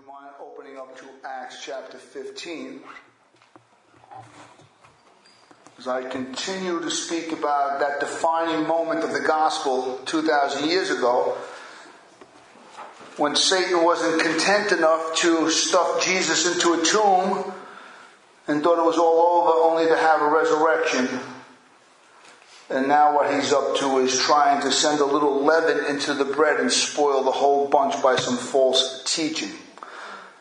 you mind opening up to Acts chapter 15? As I continue to speak about that defining moment of the gospel 2,000 years ago, when Satan wasn't content enough to stuff Jesus into a tomb and thought it was all over only to have a resurrection. And now what he's up to is trying to send a little leaven into the bread and spoil the whole bunch by some false teaching.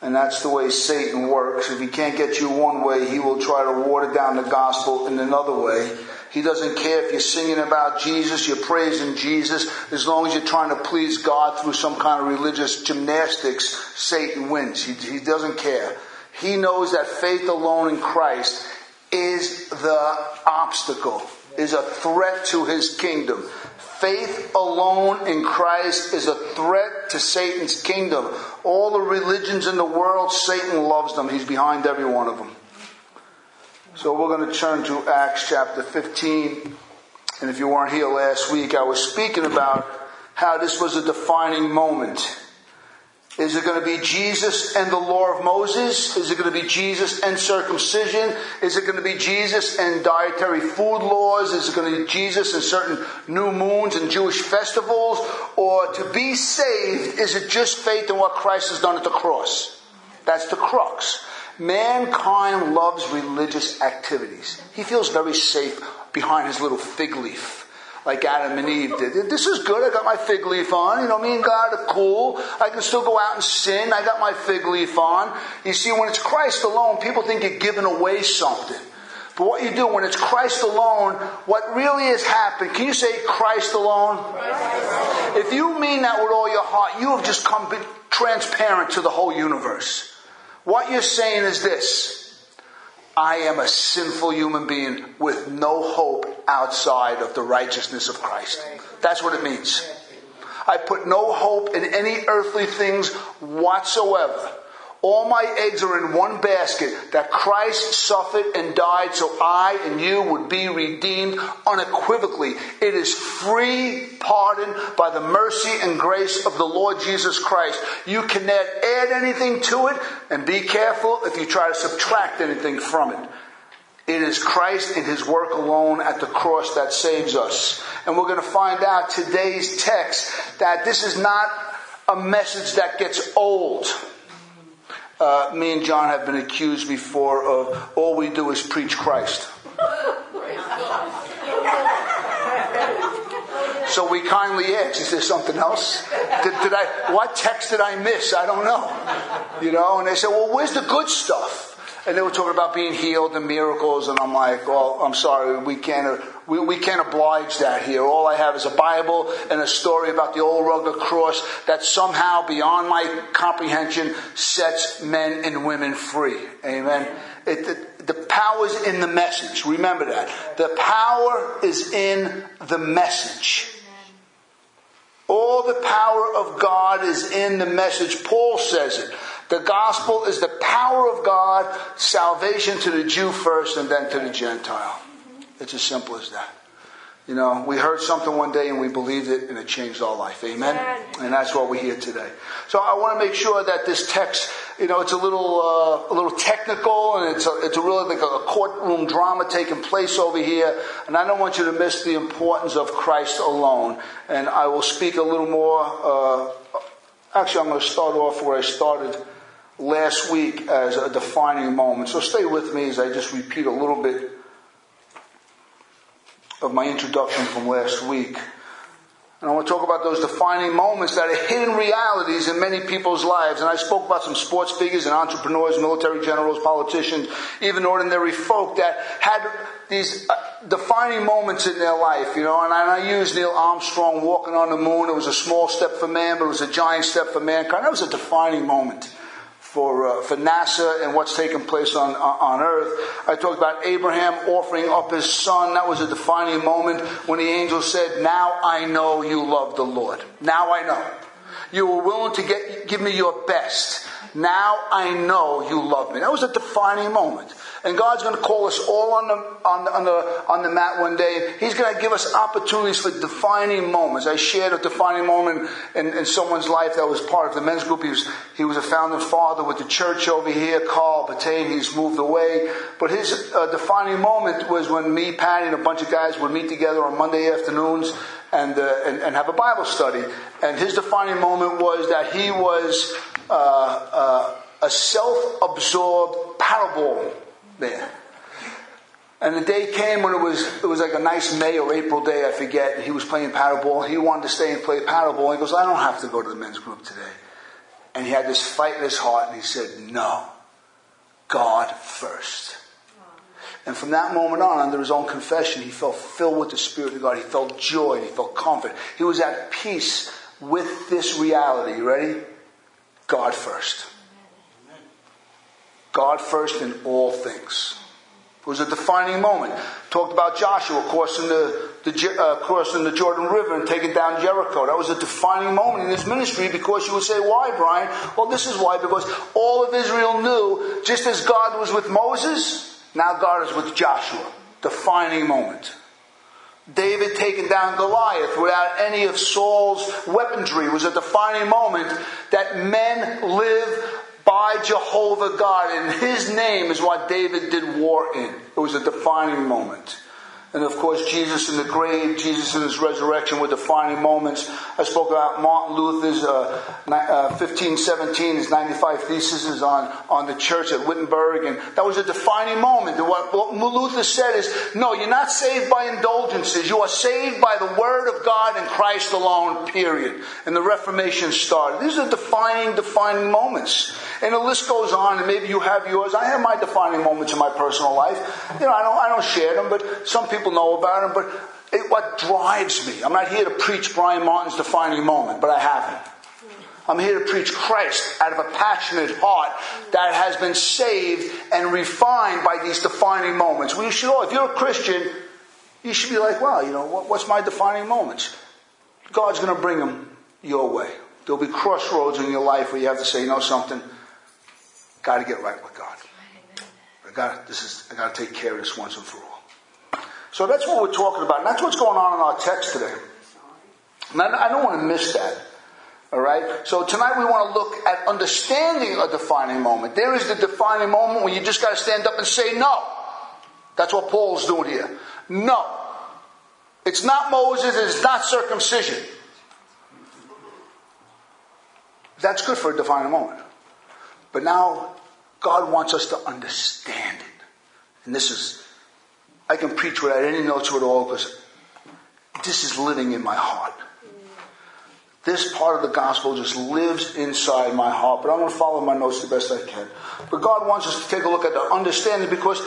And that's the way Satan works. If he can't get you one way, he will try to water down the gospel in another way. He doesn't care if you're singing about Jesus, you're praising Jesus, as long as you're trying to please God through some kind of religious gymnastics, Satan wins. He, he doesn't care. He knows that faith alone in Christ is the obstacle, is a threat to his kingdom. Faith alone in Christ is a threat to Satan's kingdom. All the religions in the world, Satan loves them. He's behind every one of them. So we're going to turn to Acts chapter 15. And if you weren't here last week, I was speaking about how this was a defining moment is it going to be Jesus and the law of Moses? Is it going to be Jesus and circumcision? Is it going to be Jesus and dietary food laws? Is it going to be Jesus and certain new moons and Jewish festivals? Or to be saved, is it just faith in what Christ has done at the cross? That's the crux. Mankind loves religious activities. He feels very safe behind his little fig leaf like Adam and Eve did. This is good. I got my fig leaf on. You know, me and God are cool. I can still go out and sin. I got my fig leaf on. You see, when it's Christ alone, people think you're giving away something. But what you do when it's Christ alone, what really has happened, can you say Christ alone? Christ. If you mean that with all your heart, you have just come transparent to the whole universe. What you're saying is this I am a sinful human being with no hope outside of the righteousness of Christ. That's what it means. I put no hope in any earthly things whatsoever. All my eggs are in one basket that Christ suffered and died so I and you would be redeemed unequivocally. It is free pardon by the mercy and grace of the Lord Jesus Christ. You cannot add anything to it and be careful if you try to subtract anything from it. It is Christ and His work alone at the cross that saves us. And we're going to find out today's text that this is not a message that gets old. Uh, me and John have been accused before of all we do is preach Christ. So we kindly ask, is there something else? Did, did, I, what text did I miss? I don't know. You know, and they said, well, where's the good stuff? And they were talking about being healed and miracles, and I'm like, well, I'm sorry, we can't, uh, we, we can't oblige that here. All I have is a Bible and a story about the old rugged cross that somehow, beyond my comprehension, sets men and women free. Amen. It, the, the is in the message. Remember that. The power is in the message. All the power of God is in the message. Paul says it. The gospel is the power of God, salvation to the Jew first and then to the Gentile. It's as simple as that. You know, we heard something one day and we believed it and it changed our life. Amen? And that's what we hear today. So I want to make sure that this text, you know, it's a little, uh, a little technical and it's a, it's a really like a courtroom drama taking place over here. And I don't want you to miss the importance of Christ alone. And I will speak a little more, uh, actually I'm going to start off where I started last week as a defining moment. So stay with me as I just repeat a little bit of my introduction from last week. And I want to talk about those defining moments that are hidden realities in many people's lives. And I spoke about some sports figures and entrepreneurs, military generals, politicians, even ordinary folk that had these uh, defining moments in their life, you know. And I, used Neil Armstrong walking on the moon. It was a small step for man, but it was a giant step for mankind. That was a defining moment for, uh, for NASA and what's taking place on, on earth. I talked about Abraham offering up his son. That was a defining moment when the angel said, now I know you love the Lord. Now I know. You were willing to get, give me your best. Now I know you love me. That was a defining moment. And God's going to call us all on the, on the, on the, on the mat one day. He's going to give us opportunities for defining moments. I shared a defining moment in, in someone's life that was part of the men's group. He was, he was a founding father with the church over here, Carl Patain. He's moved away. But his uh, defining moment was when me, Patty, and a bunch of guys would meet together on Monday afternoons and, uh, and, and, have a Bible study. And his defining moment was that he was uh, uh a self-absorbed parable there. And the day came when it was it was like a nice May or April day, I forget, he was playing paddleball. He wanted to stay and play paddleball. He goes, I don't have to go to the men's group today. And he had this fight in his heart, and he said, No, God first. And from that moment on, under his own confession, he felt filled with the Spirit of God. He felt joy. He felt comfort. He was at peace with this reality. You ready? God first. God first in all things. It was a defining moment. Talked about Joshua crossing the, the uh, crossing the Jordan River and taking down Jericho. That was a defining moment in his ministry because you would say, why, Brian? Well, this is why. Because all of Israel knew, just as God was with Moses, now God is with Joshua. Defining moment. David taking down Goliath without any of Saul's weaponry was a defining moment that men live by Jehovah God. And his name is what David did war in. It was a defining moment. And of course, Jesus in the grave, Jesus in his resurrection were defining moments. I spoke about Martin Luther's uh, uh, 1517, his 95 theses on, on the church at Wittenberg, and that was a defining moment. And what, what Luther said is, no, you're not saved by indulgences. You are saved by the Word of God and Christ alone, period. And the Reformation started. These are defining, defining moments. And the list goes on, and maybe you have yours. I have my defining moments in my personal life. You know, I don't, I don't share them, but some people know about him, But it, what drives me, I'm not here to preach Brian Martin's defining moment, but I haven't. I'm here to preach Christ out of a passionate heart that has been saved and refined by these defining moments. You should all, if you're a Christian, you should be like, well, you know, what's my defining moments? God's going to bring them your way. There'll be crossroads in your life where you have to say, you know something? Got to get right with God. I got this is I got to take care of this once and for all. So that's what we're talking about. And that's what's going on in our text today. And I don't want to miss that. All right. So tonight we want to look at understanding a defining moment. There is the defining moment where you just got to stand up and say no. That's what Paul's doing here. No. It's not Moses. It's not circumcision. That's good for a defining moment. But now God wants us to understand it. And this is, I can preach without any notes at all because this is living in my heart. This part of the gospel just lives inside my heart, but I'm going to follow my notes the best I can. But God wants us to take a look at the understanding because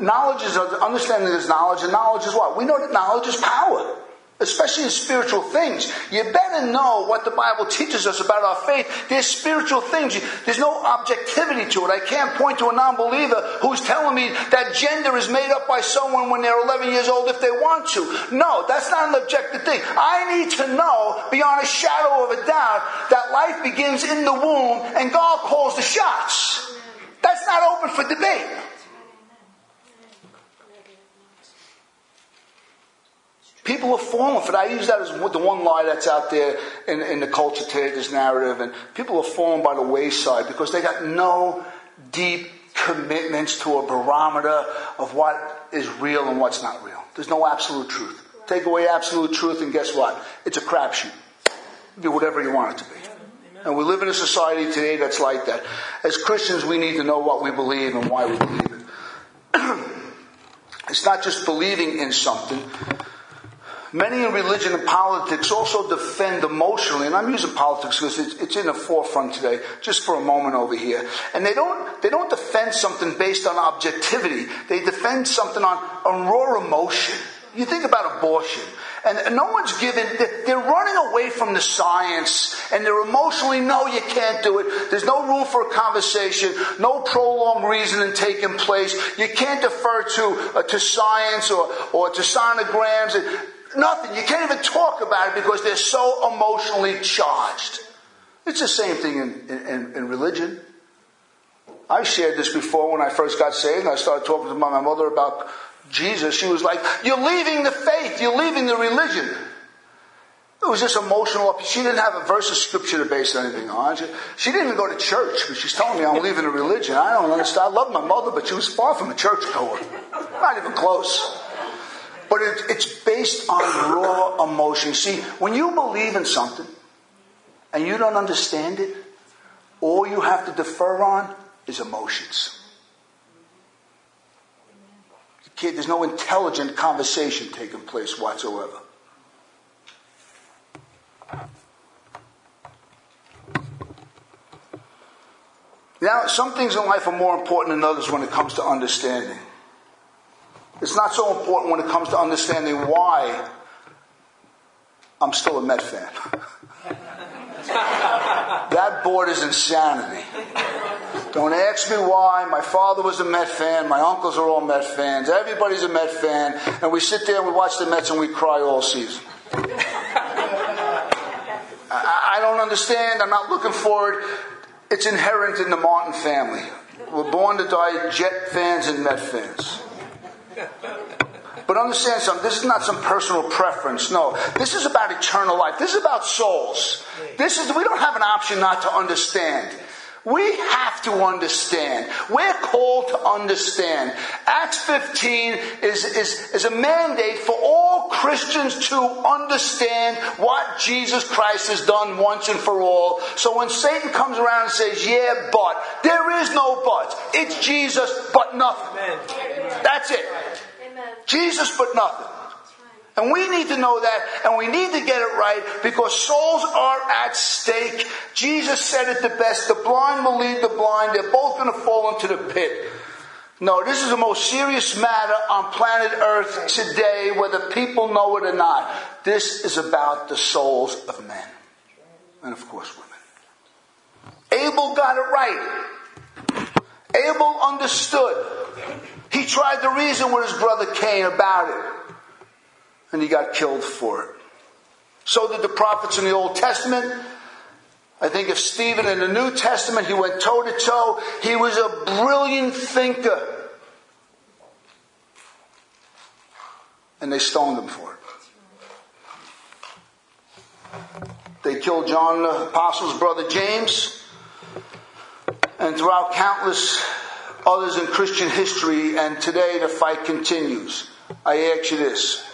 knowledge is, understanding is knowledge, and knowledge is what? We know that knowledge is power especially in spiritual things. You better know what the Bible teaches us about our faith. There's spiritual things. There's no objectivity to it. I can't point to a non-believer who's telling me that gender is made up by someone when they're 11 years old if they want to. No, that's not an objective thing. I need to know beyond a shadow of a doubt that life begins in the womb and God calls the shots. That's not open for debate. People are falling for that. I use that as the one lie that's out there in, in the culture today, this narrative. And people are falling by the wayside because they got no deep commitments to a barometer of what is real and what's not real. There's no absolute truth. Take away absolute truth, and guess what? It's a crapshoot. Be whatever you want it to be. And we live in a society today that's like that. As Christians, we need to know what we believe and why we believe it. it's not just believing in something, Many in religion and politics also defend emotionally, and I'm using politics because it's, it's, in the forefront today, just for a moment over here. And they don't, they don't defend something based on objectivity. They defend something on, on raw emotion. You think about abortion, and no one's given, they're running away from the science, and they're emotionally, no, you can't do it. There's no room for a conversation, no prolonged reasoning taking place. You can't defer to, uh, to science or, or to sonograms. Nothing. You can't even talk about it because they're so emotionally charged. It's the same thing in, in, in religion. I shared this before when I first got saved and I started talking to my mother about Jesus. She was like, You're leaving the faith, you're leaving the religion. It was just emotional. She didn't have a verse of scripture to base anything on. She, she didn't even go to church, but she's telling me I'm leaving a religion. I don't understand. I love my mother, but she was far from a church goer. Not even close. But it, it's based on raw emotion. See, when you believe in something and you don't understand it, all you have to defer on is emotions. there's no intelligent conversation taking place whatsoever. Now, some things in life are more important than others when it comes to understanding. It's not so important when it comes to understanding why I'm still a Met fan. that board is insanity. Don't ask me why. My father was a Met fan. My uncles are all Met fans. Everybody's a Met fan. And we sit there and we watch the Mets and we cry all season. I don't understand. I'm not looking for it. It's inherent in the Martin family. We're born to die Jet fans and Met fans. But understand something, this is not some personal preference. No. This is about eternal life. This is about souls. This is, we don't have an option not to understand. We have to understand. We're called to understand. Acts 15 is, is, is a mandate for all Christians to understand what Jesus Christ has done once and for all. So when Satan comes around and says, yeah, but, there is no but. It's Jesus, but nothing. That's it. Jesus, but nothing. And we need to know that and we need to get it right because souls are at stake. Jesus said it the best. The blind will lead the blind. They're both going to fall into the pit. No, this is the most serious matter on planet Earth today, whether people know it or not. This is about the souls of men. And of course, women. Abel got it right. Abel understood. He tried to reason with his brother Cain about it and he got killed for it. So did the prophets in the Old Testament. I think of Stephen in the New Testament, he went toe to toe. He was a brilliant thinker. And they stoned him for it. They killed John the Apostle's brother James. And throughout countless others in Christian history, and today the fight continues. I ask you this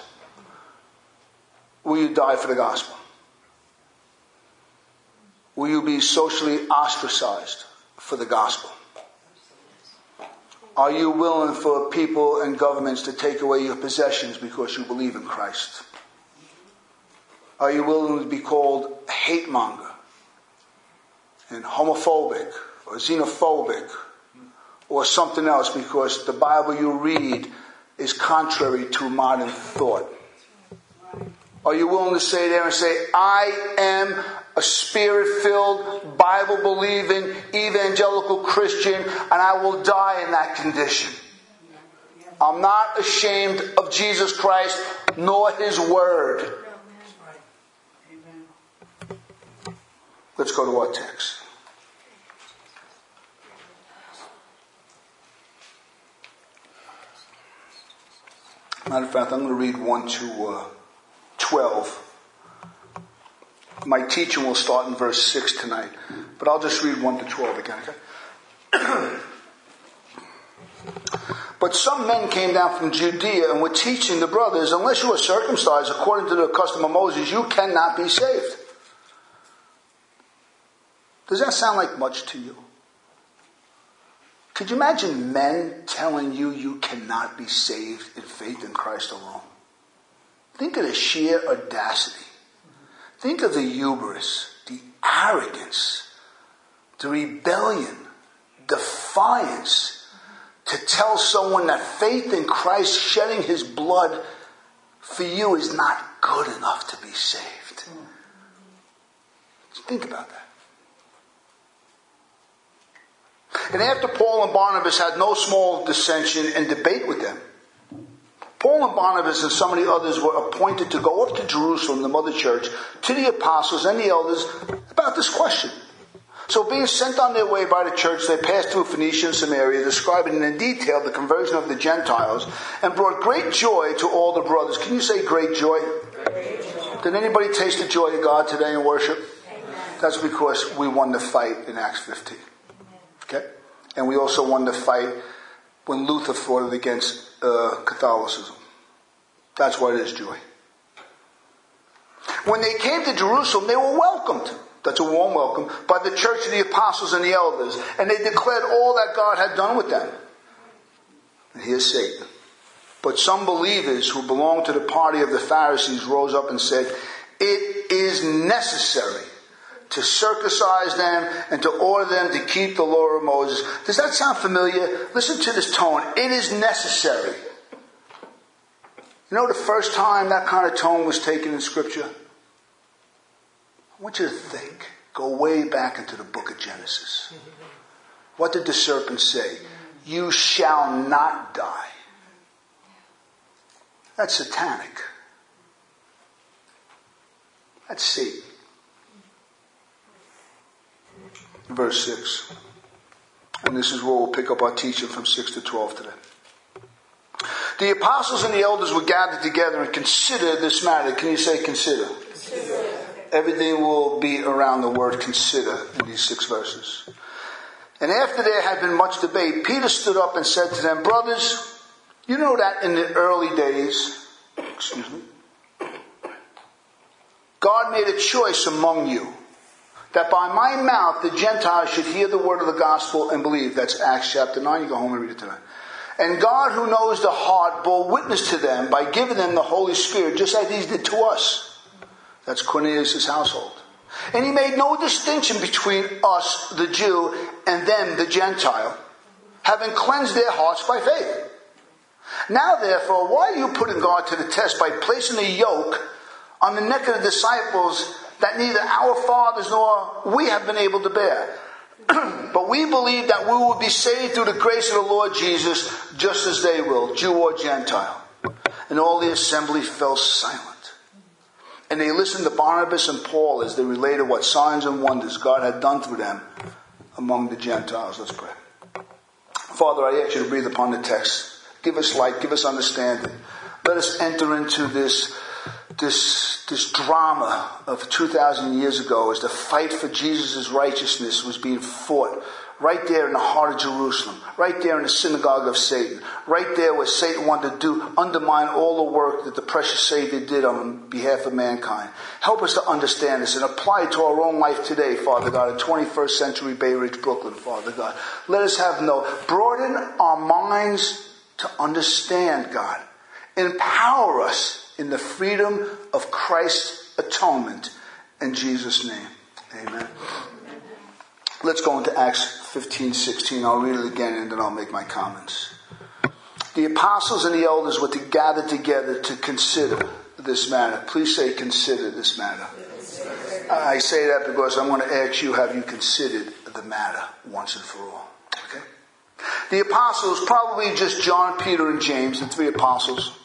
Will you die for the gospel? Will you be socially ostracized for the gospel? Are you willing for people and governments to take away your possessions because you believe in Christ? Are you willing to be called a hate monger and homophobic or xenophobic or something else because the Bible you read is contrary to modern thought? Are you willing to say there and say, I am a spirit filled, Bible believing, evangelical Christian, and I will die in that condition? I'm not ashamed of Jesus Christ nor his word. Let's go to our text. Matter of fact, I'm going to read 1 to uh, 12. My teaching will start in verse 6 tonight, but I'll just read 1 to 12 again, okay? but some men came down from Judea and were teaching the brothers, unless you are circumcised according to the custom of Moses, you cannot be saved. Does that sound like much to you? Could you imagine men telling you you cannot be saved in faith in Christ alone? Think of the sheer audacity. Think of the hubris, the arrogance, the rebellion, defiance to tell someone that faith in Christ shedding his blood for you is not good enough to be saved. Think about that. And after Paul and Barnabas had no small dissension and debate with them, Paul and Barnabas and some of the others were appointed to go up to Jerusalem, the mother church, to the apostles and the elders about this question. So, being sent on their way by the church, they passed through Phoenicia and Samaria, describing in detail the conversion of the Gentiles, and brought great joy to all the brothers. Can you say great joy? Great joy. Did anybody taste the joy of God today in worship? Amen. That's because we won the fight in Acts 15. Okay? And we also won the fight when Luther fought against uh, Catholicism. That's why it is joy. When they came to Jerusalem, they were welcomed. That's a warm welcome by the church of the apostles and the elders. And they declared all that God had done with them. And here's Satan. But some believers who belonged to the party of the Pharisees rose up and said, It is necessary to circumcise them and to order them to keep the law of Moses. Does that sound familiar? Listen to this tone. It is necessary. You know the first time that kind of tone was taken in Scripture? I want you to think. Go way back into the book of Genesis. What did the serpent say? You shall not die. That's satanic. That's Satan. Verse 6. And this is where we'll pick up our teaching from 6 to 12 today. The apostles and the elders were gathered together and considered this matter. Can you say consider? consider everything will be around the word consider in these six verses. And after there had been much debate, Peter stood up and said to them, Brothers, you know that in the early days, excuse me, God made a choice among you that by my mouth the Gentiles should hear the word of the gospel and believe. That's Acts chapter 9. You go home and read it tonight. And God, who knows the heart, bore witness to them by giving them the Holy Spirit, just as He did to us. That's Cornelius' household. And he made no distinction between us, the Jew, and them, the Gentile, having cleansed their hearts by faith. Now, therefore, why are you putting God to the test by placing a yoke on the neck of the disciples that neither our fathers nor we have been able to bear? but we believe that we will be saved through the grace of the Lord Jesus, just as they will, Jew or Gentile. And all the assembly fell silent. And they listened to Barnabas and Paul as they related what signs and wonders God had done through them among the Gentiles. Let's pray. Father, I ask you to breathe upon the text. Give us light, give us understanding. Let us enter into this, this, this drama of 2,000 years ago as the fight for Jesus' righteousness was being fought right there in the heart of Jerusalem, right there in the synagogue of Satan, right there where Satan wanted to do, undermine all the work that the precious Savior did on behalf of mankind. Help us to understand this and apply it to our own life today, Father God, in 21st century Bay Ridge, Brooklyn, Father God. Let us have no, broaden our minds to understand, God. Empower us in the freedom of Christ's atonement. In Jesus' name, amen. Let's go into Acts 15, 16. I'll read it again and then I'll make my comments. The apostles and the elders were to gather together to consider this matter. Please say, consider this matter. I say that because I want to ask you, have you considered the matter once and for all? Okay? The apostles, probably just John, Peter, and James, the three apostles,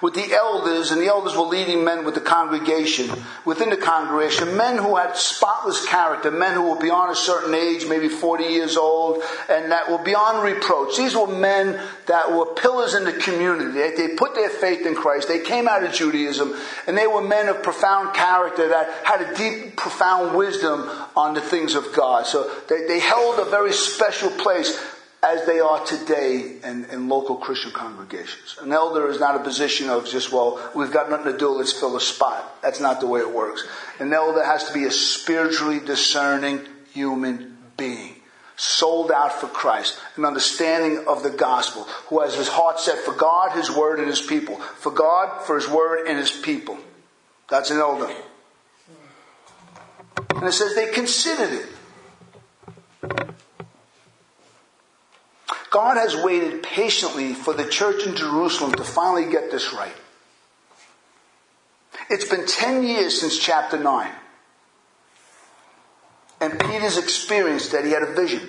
with the elders, and the elders were leading men with the congregation, within the congregation, men who had spotless character, men who were beyond a certain age, maybe 40 years old, and that were beyond reproach. These were men that were pillars in the community. They, they put their faith in Christ. They came out of Judaism, and they were men of profound character that had a deep, profound wisdom on the things of God. So they, they held a very special place as they are today in, in, local Christian congregations. An elder is not a position of just, well, we've got nothing to do, let's fill a spot. That's not the way it works. An elder has to be a spiritually discerning human being, sold out for Christ, an understanding of the gospel, who has his heart set for God, his word, and his people. For God, for his word, and his people. That's an elder. And it says they considered it. God has waited patiently for the church in Jerusalem to finally get this right. It's been 10 years since chapter 9. And Peter's experienced that he had a vision.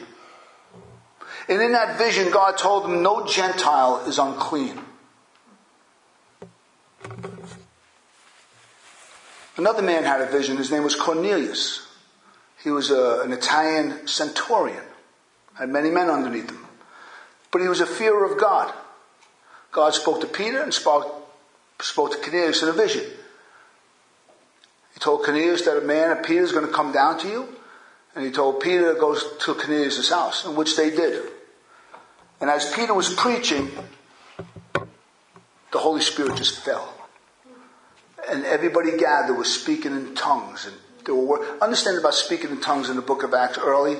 And in that vision, God told him, No Gentile is unclean. Another man had a vision. His name was Cornelius. He was a, an Italian centurion, had many men underneath him. But he was a fearer of God. God spoke to Peter and spoke, spoke to Cornelius in a vision. He told Cornelius that a man of Peter is going to come down to you. And he told Peter to go to Cornelius' house, in which they did. And as Peter was preaching, the Holy Spirit just fell. And everybody gathered was speaking in tongues. And they were, understand about speaking in tongues in the book of Acts early?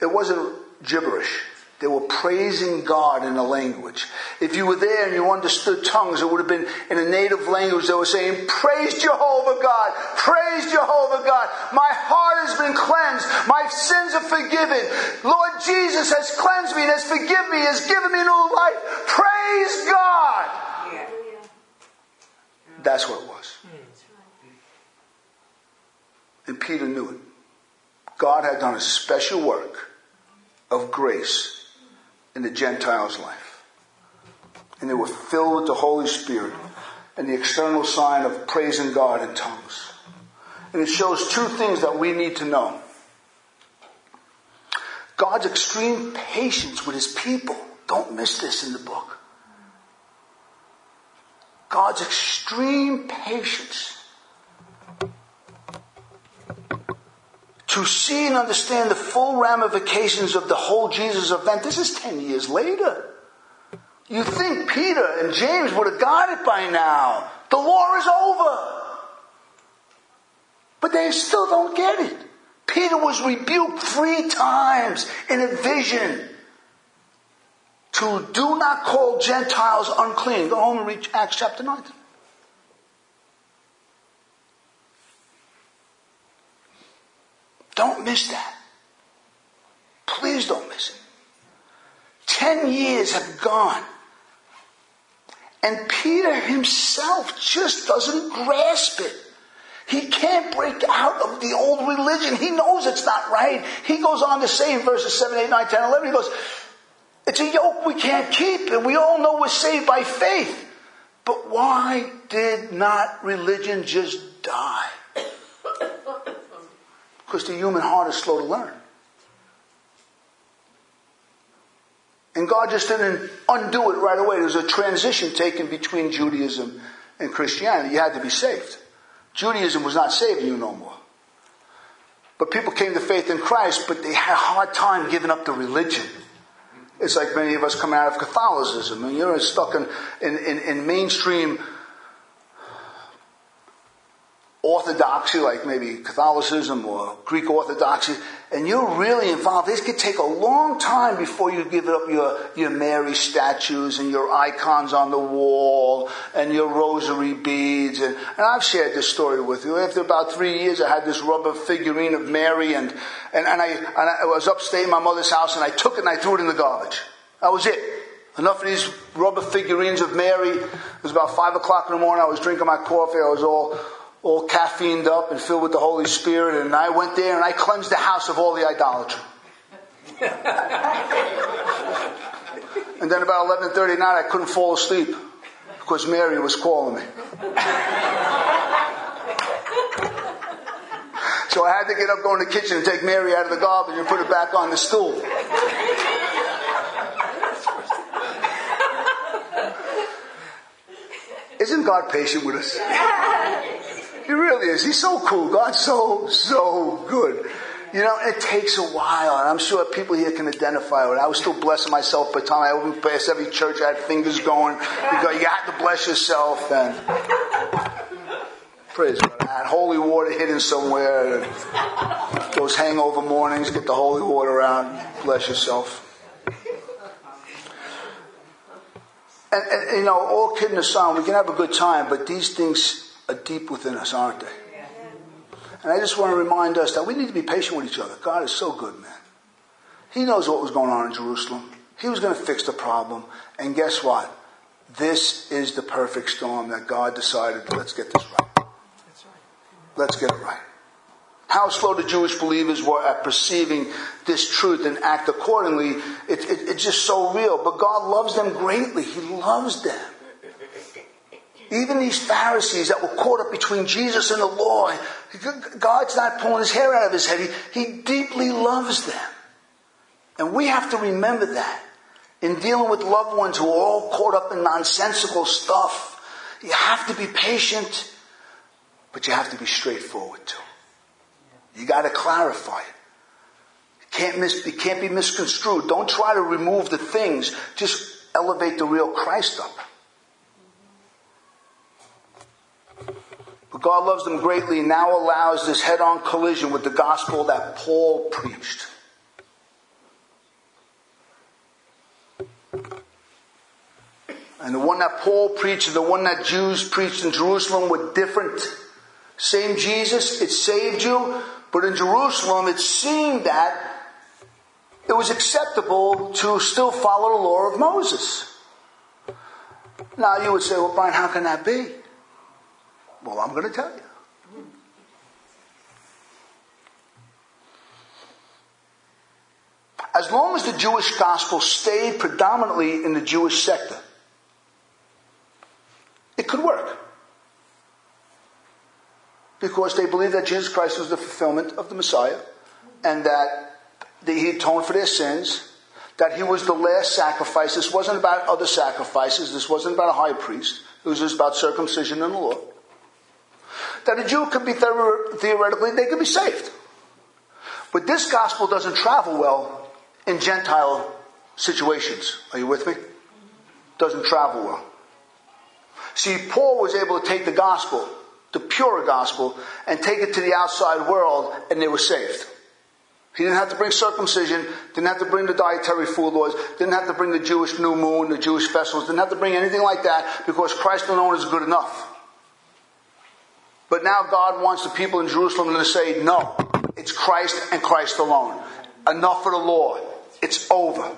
It wasn't gibberish. They were praising God in a language. If you were there and you understood tongues, it would have been in a native language. They were saying, Praise Jehovah God! Praise Jehovah God! My heart has been cleansed. My sins are forgiven. Lord Jesus has cleansed me and has forgiven me, has given me new life. Praise God! That's what it was. Hmm. And Peter knew it. God had done a special work of grace in the Gentiles' life. And they were filled with the Holy Spirit and the external sign of praising God in tongues. And it shows two things that we need to know. God's extreme patience with his people. Don't miss this in the book. God's extreme patience to see and understand the full ramifications of the whole Jesus event. This is 10 years later. You think Peter and James would have got it by now. The war is over. But they still don't get it. Peter was rebuked three times in a vision to do not call Gentiles unclean. Go home and read Acts chapter 19. Don't miss that. Please don't miss it. Ten years have gone. And Peter himself just doesn't grasp it. He can't break out of the old religion. He knows it's not right. He goes on to say in verses 7, 8, 9, 10, 11, he goes, It's a yoke we can't keep, and we all know we're saved by faith. But why did not religion just die? Because the human heart is slow to learn. And God just didn't undo it right away. There was a transition taken between Judaism and Christianity. You had to be saved. Judaism was not saving you no more. But people came to faith in Christ, but they had a hard time giving up the religion. It's like many of us come out of Catholicism and you're stuck in, in, in, in mainstream orthodoxy, like maybe Catholicism or Greek Orthodoxy, and you're really involved, this could take a long time before you give up your, your Mary statues and your icons on the wall and your rosary beads. And, and I've shared this story with you. After about three years, I had this rubber figurine of Mary, and, and, and, I, and I was upstate in my mother's house, and I took it and I threw it in the garbage. That was it. Enough of these rubber figurines of Mary. It was about five o'clock in the morning. I was drinking my coffee. I was all all caffeined up and filled with the Holy Spirit, and I went there and I cleansed the house of all the idolatry. and then about 11.30 at night, I couldn't fall asleep because Mary was calling me. so I had to get up, go in the kitchen, and take Mary out of the garbage and put her back on the stool. Isn't God patient with us? He really is. He's so cool. God's so, so good. You know, it takes a while, and I'm sure people here can identify with it. I was still blessing myself by the time I opened past every church. I had fingers going. You, go, you got to bless yourself, and praise God. I had holy water hidden somewhere. Those hangover mornings, get the holy water out. Bless yourself. And, and, you know, all kidding aside, we can have a good time, but these things are deep within us, aren't they? And I just want to remind us that we need to be patient with each other. God is so good, man. He knows what was going on in Jerusalem. He was going to fix the problem. And guess what? This is the perfect storm that God decided, let's get this right. Let's get it right. How slow the Jewish believers were at perceiving this truth and act accordingly, it, it, it's just so real. But God loves them greatly. He loves them. Even these Pharisees that were caught up between Jesus and the law, God's not pulling his hair out of his head. He, he deeply loves them. And we have to remember that in dealing with loved ones who are all caught up in nonsensical stuff. You have to be patient, but you have to be straightforward too. You got to clarify it. Can't miss, it can't be misconstrued. Don't try to remove the things. Just elevate the real Christ up. But God loves them greatly and now allows this head on collision with the gospel that Paul preached. And the one that Paul preached and the one that Jews preached in Jerusalem were different. Same Jesus, it saved you, but in Jerusalem it seemed that it was acceptable to still follow the law of Moses. Now you would say, well, Brian, how can that be? Well, I'm going to tell you. As long as the Jewish gospel stayed predominantly in the Jewish sector, it could work. Because they believed that Jesus Christ was the fulfillment of the Messiah and that he atoned for their sins, that he was the last sacrifice. This wasn't about other sacrifices. This wasn't about a high priest. It was just about circumcision and the law. That a Jew could be theoretically, they could be saved. But this gospel doesn't travel well in Gentile situations. Are you with me? Doesn't travel well. See, Paul was able to take the gospel, the pure gospel, and take it to the outside world, and they were saved. He didn't have to bring circumcision, didn't have to bring the dietary food laws, didn't have to bring the Jewish new moon, the Jewish festivals, didn't have to bring anything like that because Christ alone is good enough. But now God wants the people in Jerusalem to say, no, it's Christ and Christ alone. Enough for the Lord. It's over.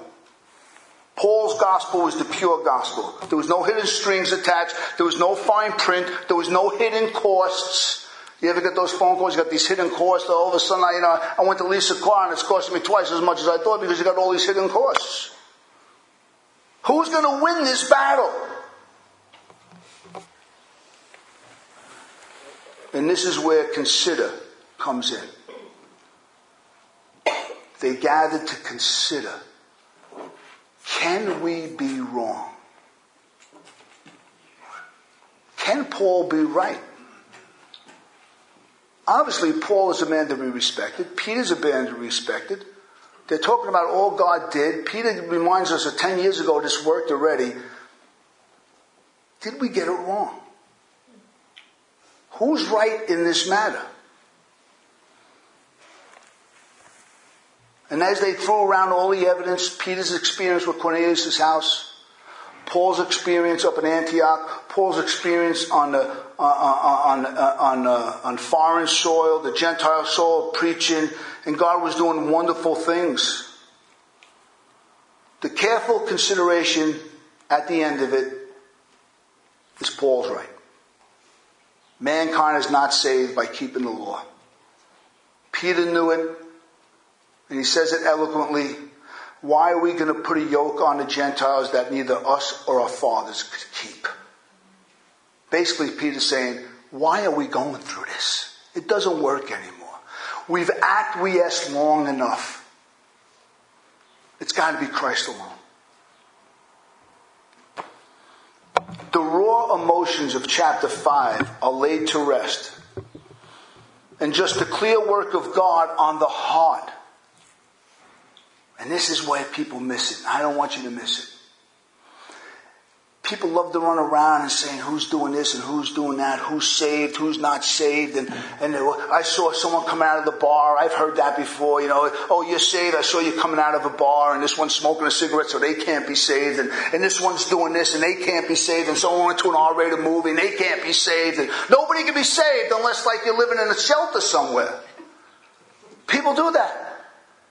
Paul's gospel was the pure gospel. There was no hidden strings attached. There was no fine print. There was no hidden costs. You ever get those phone calls? You got these hidden costs. All of a sudden, I, you know, I went to lease a car and it's costing me twice as much as I thought because you got all these hidden costs. Who's going to win this battle? And this is where consider comes in. They gathered to consider can we be wrong? Can Paul be right? Obviously, Paul is a man to be respected. Peter's a man to be respected. They're talking about all God did. Peter reminds us that 10 years ago this worked already. Did we get it wrong? Who's right in this matter? And as they threw around all the evidence, Peter's experience with Cornelius' house, Paul's experience up in Antioch, Paul's experience on the uh, uh, uh, on on on, uh, on foreign soil, the Gentile soil, preaching, and God was doing wonderful things. The careful consideration at the end of it is Paul's right. Mankind is not saved by keeping the law. Peter knew it, and he says it eloquently. Why are we going to put a yoke on the Gentiles that neither us or our fathers could keep? Basically, Peter's saying, why are we going through this? It doesn't work anymore. We've acquiesced long enough. It's got to be Christ alone. The emotions of chapter 5 are laid to rest. And just the clear work of God on the heart and this is where people miss it. I don't want you to miss it. People love to run around and saying who's doing this and who's doing that, who's saved, who's not saved. And, and I saw someone come out of the bar. I've heard that before, you know. Oh, you're saved. I saw you coming out of a bar and this one's smoking a cigarette so they can't be saved. And, and this one's doing this and they can't be saved. And someone went to an R-rated movie and they can't be saved. And nobody can be saved unless like you're living in a shelter somewhere. People do that.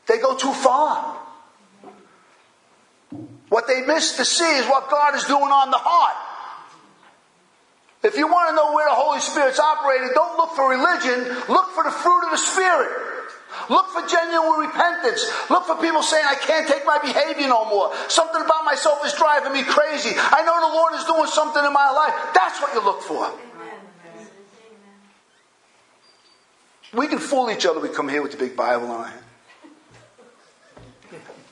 They go too far. What they miss to see is what God is doing on the heart. If you want to know where the Holy Spirit's operating, don't look for religion, look for the fruit of the Spirit. Look for genuine repentance. Look for people saying, I can't take my behavior no more. Something about myself is driving me crazy. I know the Lord is doing something in my life. That's what you look for. We can fool each other. We come here with the big Bible in our hand.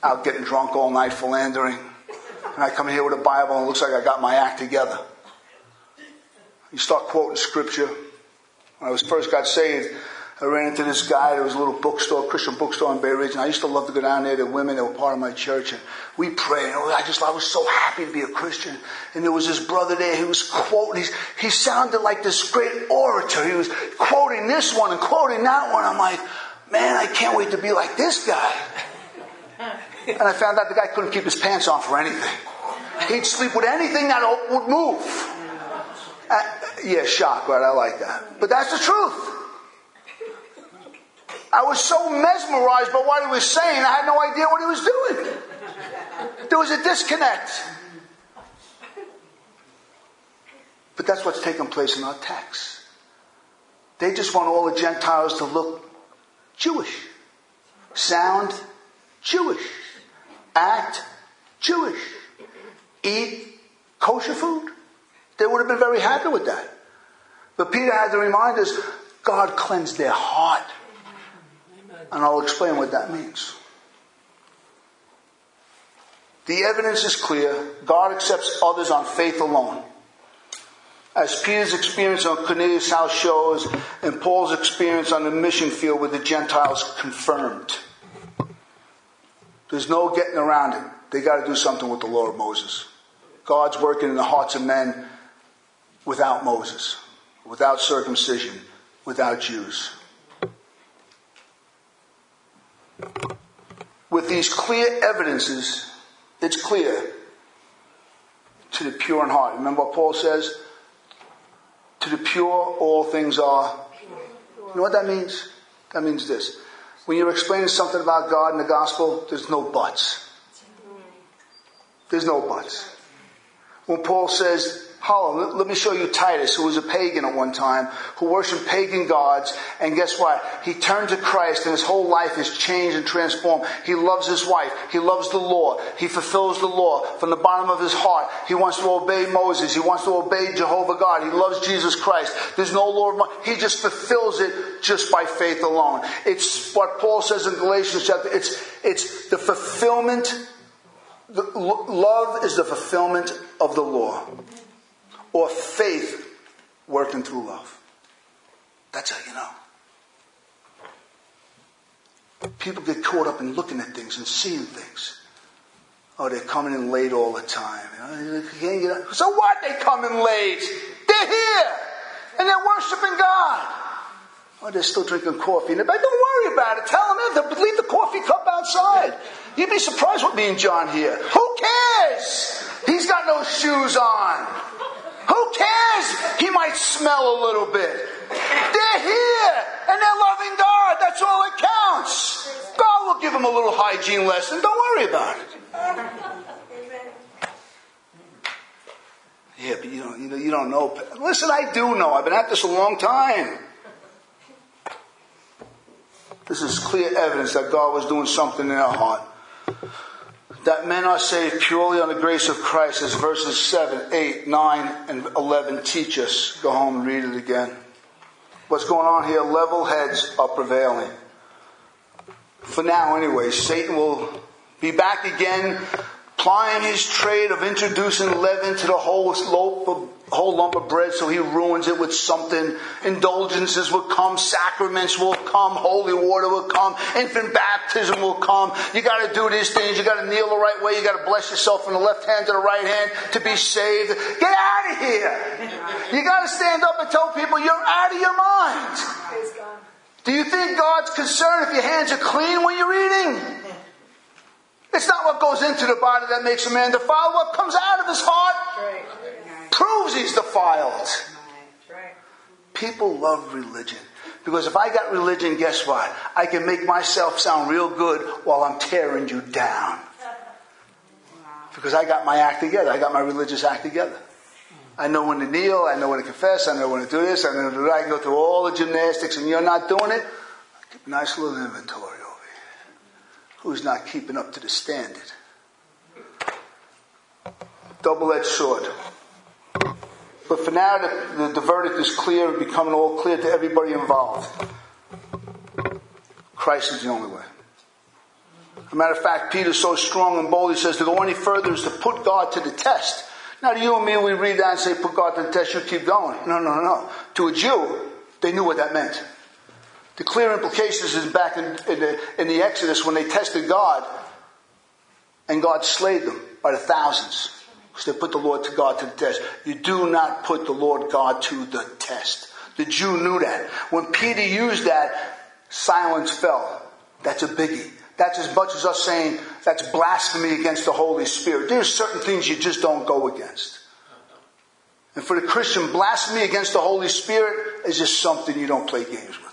Out getting drunk all night, philandering. And I come here with a Bible and it looks like I got my act together. You start quoting scripture. When I was first got saved, I ran into this guy. There was a little bookstore, Christian bookstore in Bay Ridge, and I used to love to go down there. The women that were part of my church, and we prayed. And I just, I was so happy to be a Christian. And there was this brother there. He was quoting. He's, he sounded like this great orator. He was quoting this one and quoting that one. I'm like, man, I can't wait to be like this guy. And I found out the guy couldn't keep his pants on for anything. He'd sleep with anything that would move. Uh, yeah, shock, right? I like that. But that's the truth. I was so mesmerized by what he was saying, I had no idea what he was doing. There was a disconnect. But that's what's taking place in our text. They just want all the Gentiles to look Jewish, sound Jewish, act Jewish, eat kosher food. They would have been very happy with that. But Peter had to remind us God cleansed their heart. And I'll explain what that means. The evidence is clear. God accepts others on faith alone. As Peter's experience on Cornelius' house shows, and Paul's experience on the mission field with the Gentiles confirmed. There's no getting around it. They got to do something with the law of Moses. God's working in the hearts of men without Moses, without circumcision, without Jews. With these clear evidences, it's clear to the pure in heart. Remember what Paul says? To the pure, all things are. You know what that means? That means this. When you're explaining something about God in the gospel, there's no buts. There's no buts. When Paul says, Hollow, let me show you Titus, who was a pagan at one time, who worshiped pagan gods, and guess what? He turned to Christ and his whole life is changed and transformed. He loves his wife. He loves the law. He fulfills the law from the bottom of his heart. He wants to obey Moses. He wants to obey Jehovah God. He loves Jesus Christ. There's no law Of. He just fulfills it just by faith alone. It's what Paul says in Galatians chapter. It's, it's the fulfillment. The, love is the fulfillment of the law or faith working through love. That's how you know. People get caught up in looking at things and seeing things. Oh, they're coming in late all the time. So what? They come in late. They're hear. And they're worshiping God. Oh, they're still drinking coffee. And they're like, don't worry about it. Tell them, to leave the coffee cup outside. You'd be surprised what me and John here. Who cares? He's got no shoes on. Who cares? He might smell a little bit. They're here and they're loving God. That's all that counts. God will give them a little hygiene lesson. Don't worry about it. Yeah, but you don't, you, know, you don't know. Listen, I do know. I've been at this a long time. This is clear evidence that God was doing something in our heart that men are saved purely on the grace of Christ, as verses 7, 8, 9, and 11 teach us. Go home and read it again. What's going on here? Level heads are prevailing. For now, anyway, Satan will be back again plying his trade of introducing leaven to the whole loaf of whole lump of bread so he ruins it with something. Indulgences will come, sacraments will come, holy water will come, infant baptism will come. You gotta do these things, you gotta kneel the right way, you gotta bless yourself from the left hand to the right hand to be saved. Get out of here! You gotta stand up and tell people you're out of your mind. Do you think God's concerned if your hands are clean when you're eating? It's not what goes into the body that makes a man defiled. What comes out of his heart proves he's defiled. People love religion. Because if I got religion, guess what? I can make myself sound real good while I'm tearing you down. Because I got my act together. I got my religious act together. I know when to kneel. I know when to confess. I know when to do this. I know when to do that. I can go through all the gymnastics and you're not doing it. Keep a Nice little inventory. Who's not keeping up to the standard? Double edged sword. But for now, the, the, the verdict is clear, becoming all clear to everybody involved. Christ is the only way. As a matter of fact, Peter's so strong and bold, he says to go any further is to put God to the test. Now, to you and me, we read that and say, put God to the test, you keep going. No, no, no. To a Jew, they knew what that meant. The clear implications is back in, in, the, in the Exodus when they tested God and God slayed them by the thousands. Because they put the Lord to God to the test. You do not put the Lord God to the test. The Jew knew that. When Peter used that, silence fell. That's a biggie. That's as much as us saying that's blasphemy against the Holy Spirit. There's certain things you just don't go against. And for the Christian, blasphemy against the Holy Spirit is just something you don't play games with.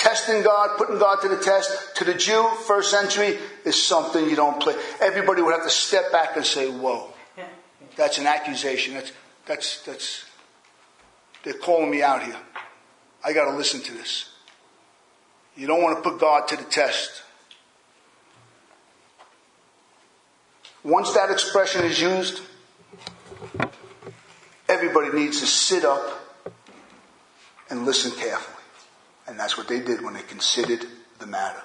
Testing God, putting God to the test, to the Jew, first century, is something you don't play. Everybody would have to step back and say, whoa, that's an accusation. That's, that's, that's, they're calling me out here. I gotta listen to this. You don't want to put God to the test. Once that expression is used, everybody needs to sit up and listen carefully. And that's what they did when they considered the matter.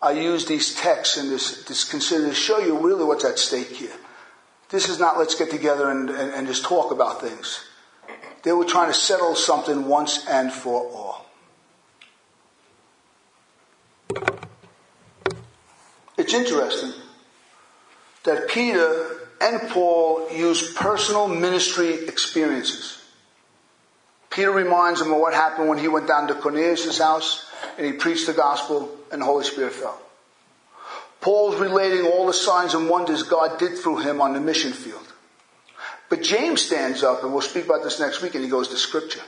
I use these texts and this, this consider to show you really what's at stake here. This is not let's get together and, and, and just talk about things. They were trying to settle something once and for all. It's interesting that Peter and Paul use personal ministry experiences. Peter reminds him of what happened when he went down to Cornelius' house and he preached the gospel and the Holy Spirit fell. Paul's relating all the signs and wonders God did through him on the mission field. But James stands up, and we'll speak about this next week, and he goes to Scripture.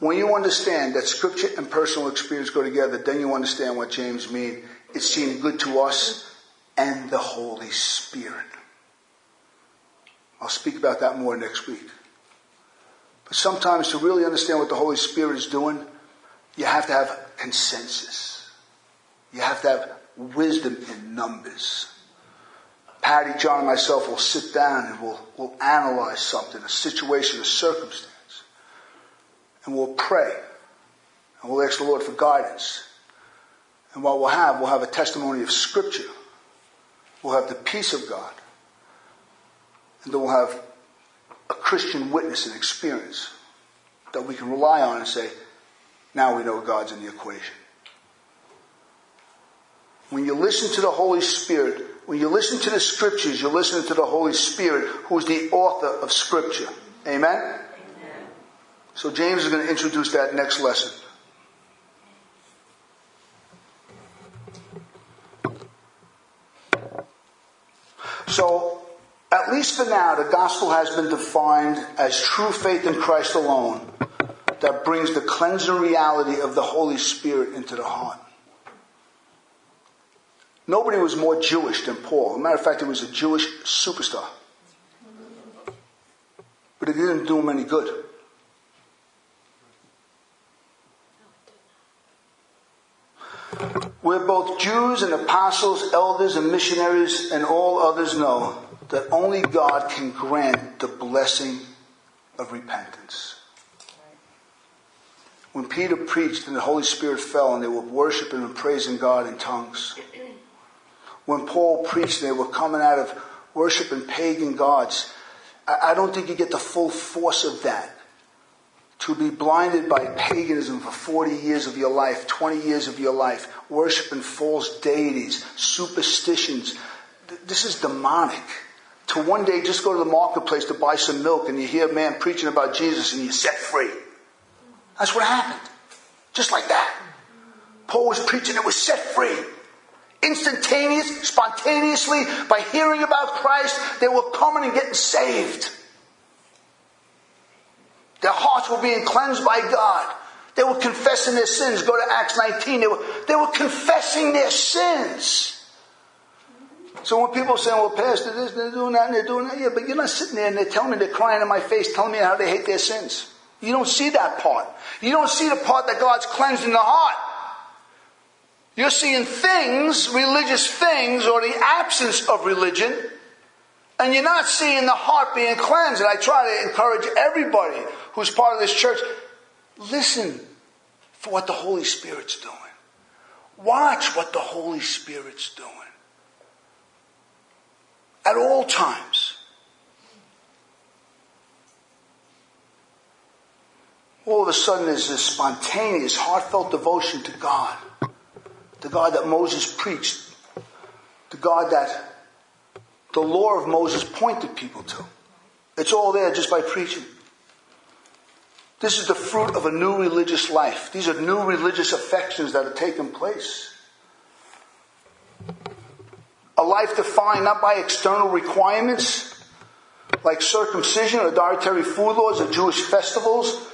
When you understand that Scripture and personal experience go together, then you understand what James means. It seemed good to us and the Holy Spirit. I'll speak about that more next week. Sometimes to really understand what the Holy Spirit is doing, you have to have consensus. You have to have wisdom in numbers. Patty, John, and myself will sit down and we'll, we'll analyze something, a situation, a circumstance. And we'll pray. And we'll ask the Lord for guidance. And what we'll have, we'll have a testimony of Scripture We'll have the peace of God. And then we'll have a Christian witness and experience that we can rely on and say, now we know God's in the equation. When you listen to the Holy Spirit, when you listen to the scriptures, you're listening to the Holy Spirit, who is the author of scripture. Amen? Amen. So James is going to introduce that next lesson. So, at least for now, the gospel has been defined as true faith in Christ alone that brings the cleansing reality of the Holy Spirit into the heart. Nobody was more Jewish than Paul. A matter of fact, he was a Jewish superstar. But it didn't do him any good. We're both Jews and apostles, elders and missionaries, and all others know that only God can grant the blessing of repentance. When Peter preached and the Holy Spirit fell and they were worshiping and praising God in tongues. When Paul preached, they were coming out of worshiping pagan gods. I don't think you get the full force of that to be blinded by paganism for 40 years of your life, 20 years of your life, worshiping false deities, superstitions. This is demonic. To one day just go to the marketplace to buy some milk and you hear a man preaching about Jesus and you're set free. That's what happened. Just like that. Paul was preaching and was set free. Instantaneous, spontaneously, by hearing about Christ, they were coming and getting saved. Their hearts were being cleansed by God. They were confessing their sins. Go to Acts 19. They were, they were confessing their sins. So when people say, well, Pastor, this, they're doing that and they're doing that, yeah, but you're not sitting there and they're telling me, they're crying in my face, telling me how they hate their sins. You don't see that part. You don't see the part that God's cleansing the heart. You're seeing things, religious things, or the absence of religion, and you're not seeing the heart being cleansed. And I try to encourage everybody who's part of this church listen for what the Holy Spirit's doing. Watch what the Holy Spirit's doing. At all times. All of a sudden, there's this spontaneous, heartfelt devotion to God. The God that Moses preached. The God that the law of Moses pointed people to. It's all there just by preaching. This is the fruit of a new religious life. These are new religious affections that have taken place. A life defined not by external requirements like circumcision or dietary food laws or Jewish festivals,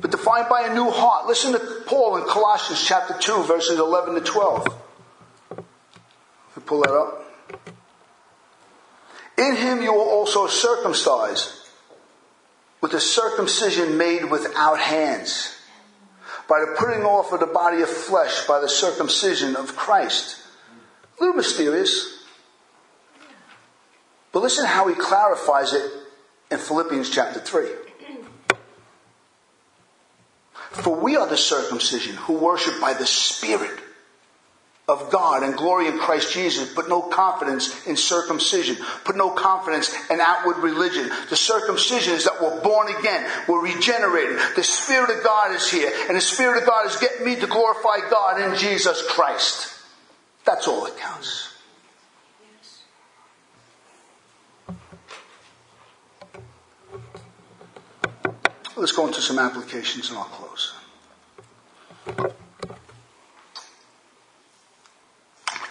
but defined by a new heart. Listen to Paul in Colossians chapter 2, verses 11 to 12. We pull that up. In him you were also circumcised with a circumcision made without hands, by the putting off of the body of flesh by the circumcision of Christ. A little mysterious. But listen how he clarifies it in Philippians chapter 3. For we are the circumcision who worship by the Spirit of God and glory in Christ Jesus, but no confidence in circumcision, put no confidence in outward religion. The circumcision is that we're born again, we're regenerated. The Spirit of God is here, and the Spirit of God is getting me to glorify God in Jesus Christ. That's all that counts. Let's go into some applications and I'll close.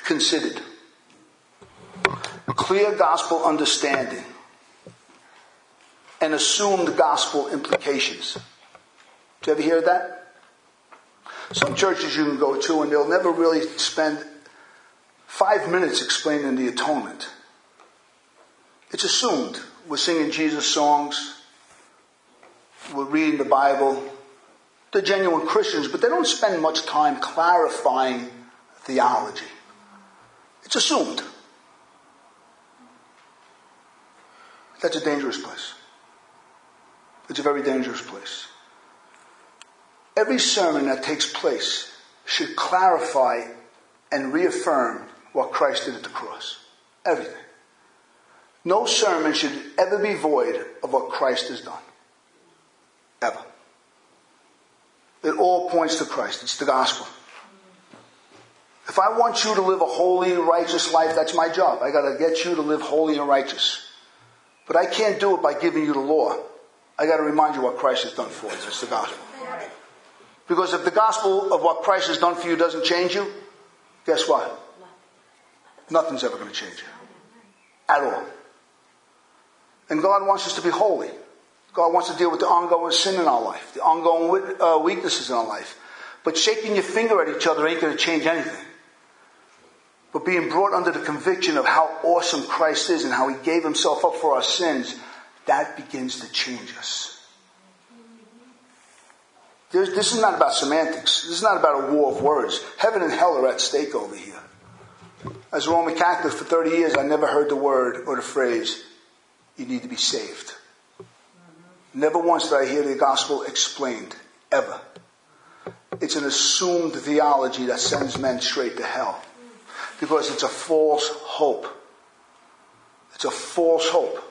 considered. Clear gospel understanding and assumed gospel implications. Do you ever hear that? Some churches you can go to and they'll never really spend five minutes explaining the atonement. It's assumed. We're singing Jesus songs, we're reading the Bible. They're genuine Christians, but they don't spend much time clarifying theology. It's assumed. That's a dangerous place. It's a very dangerous place. Every sermon that takes place should clarify and reaffirm what Christ did at the cross. Everything. No sermon should ever be void of what Christ has done. Ever. It all points to Christ. It's the gospel. If I want you to live a holy righteous life, that's my job. I gotta get you to live holy and righteous. But I can't do it by giving you the law. I gotta remind you what Christ has done for us. It's the gospel. Because if the gospel of what Christ has done for you doesn't change you, guess what? Nothing's ever going to change. At all. And God wants us to be holy. God wants to deal with the ongoing sin in our life, the ongoing uh, weaknesses in our life. But shaking your finger at each other ain't going to change anything but being brought under the conviction of how awesome Christ is and how he gave himself up for our sins, that begins to change us. This is not about semantics. This is not about a war of words. Heaven and hell are at stake over here. As a Roman Catholic for 30 years, I never heard the word or the phrase, you need to be saved. Never once did I hear the gospel explained. Ever. It's an assumed theology that sends men straight to hell because it's a false hope. It's a false hope.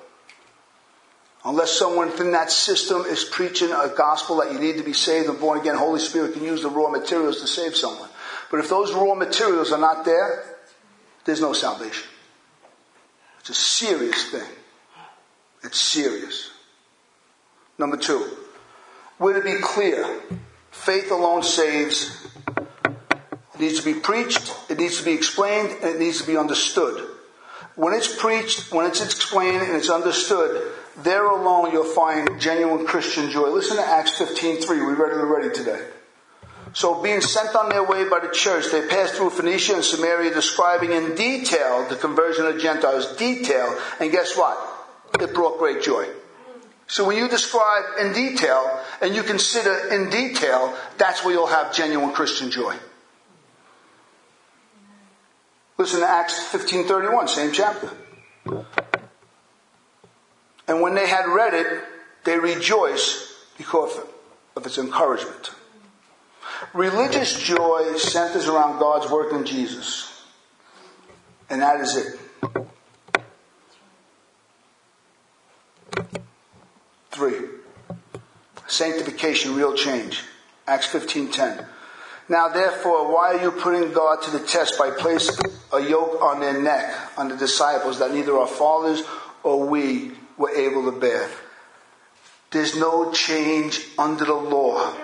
Unless someone within that system is preaching a gospel that you need to be saved and born again, Holy Spirit can use the raw materials to save someone. But if those raw materials are not there, there's no salvation. It's a serious thing. It's serious. Number two, we're be clear. Faith alone saves it needs to be preached, it needs to be explained, and it needs to be understood. When it's preached, when it's explained, and it's understood, there alone you'll find genuine Christian joy. Listen to Acts 15.3. We read it already today. So being sent on their way by the church, they passed through Phoenicia and Samaria describing in detail the conversion of Gentiles. Detail. And guess what? It brought great joy. So when you describe in detail and you consider in detail, that's where you'll have genuine Christian joy. Listen to Acts 15:31, same chapter. And when they had read it, they rejoiced because of its encouragement. Religious joy centers around God's work in Jesus. And that is it. Three. Sanctification, real change. Acts 15:10. Now therefore, why are you putting God to the test by placing a yoke on their neck, on the disciples that neither our fathers or we were able to bear? There's no change under the law.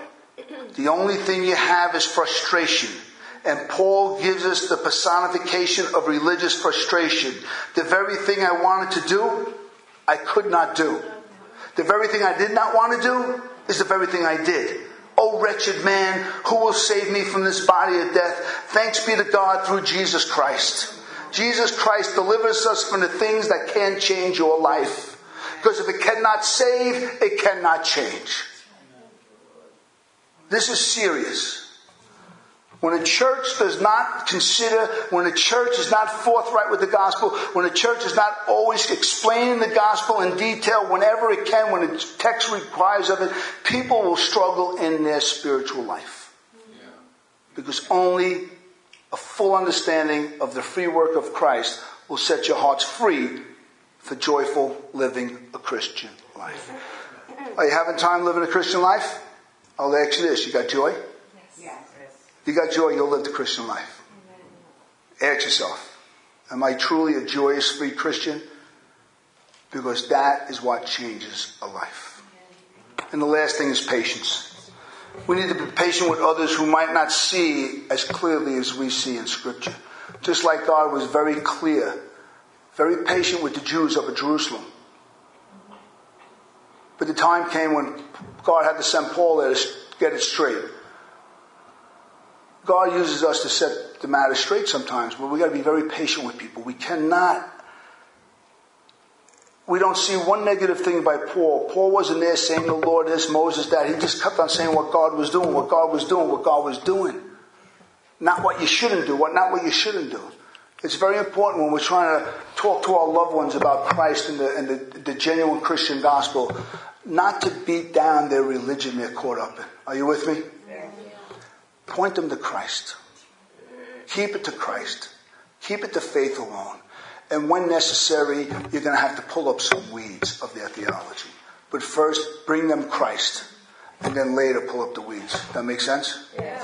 The only thing you have is frustration. And Paul gives us the personification of religious frustration. The very thing I wanted to do, I could not do. The very thing I did not want to do is the very thing I did. O wretched man, who will save me from this body of death? Thanks be to God through Jesus Christ. Jesus Christ delivers us from the things that can't change your life. Because if it cannot save, it cannot change. This is serious. When a church does not consider, when a church is not forthright with the gospel, when a church is not always explaining the gospel in detail whenever it can, when the text requires of it, people will struggle in their spiritual life. Because only a full understanding of the free work of Christ will set your hearts free for joyful living a Christian life. Are you having time living a Christian life? I'll ask you this. You got joy? Yes. you got joy, you'll live the Christian life. Ask yourself, am I truly a joyous, free Christian? Because that is what changes a life. And the last thing is patience. We need to be patient with others who might not see as clearly as we see in Scripture. Just like God was very clear, very patient with the Jews of Jerusalem. But the time came when God had to send Paul there to get it straight. God uses us to set the matter straight sometimes, but we got to be very patient with people. We cannot. We don't see one negative thing by Paul. Paul wasn't there saying the Lord this, Moses that. He just kept on saying what God was doing, what God was doing, what God was doing. Not what you shouldn't do, what not what you shouldn't do. It's very important when we're trying to talk to our loved ones about Christ and the, and the, the genuine Christian gospel, not to beat down their religion they're caught up in. Are you with me? Point them to Christ. Keep it to Christ. Keep it to faith alone. And when necessary, you're going to have to pull up some weeds of their theology. But first, bring them Christ. And then later, pull up the weeds. That makes sense? Yeah.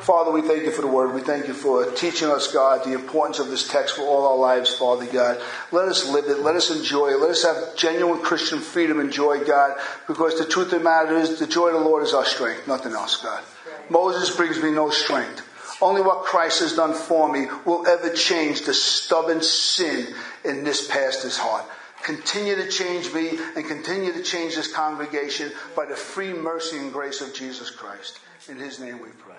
Father, we thank you for the word. We thank you for teaching us, God, the importance of this text for all our lives, Father God. Let us live it. Let us enjoy it. Let us have genuine Christian freedom and joy, God, because the truth of the matter is the joy of the Lord is our strength, nothing else, God. Moses brings me no strength. Only what Christ has done for me will ever change the stubborn sin in this pastor's heart. Continue to change me and continue to change this congregation by the free mercy and grace of Jesus Christ. In his name we pray.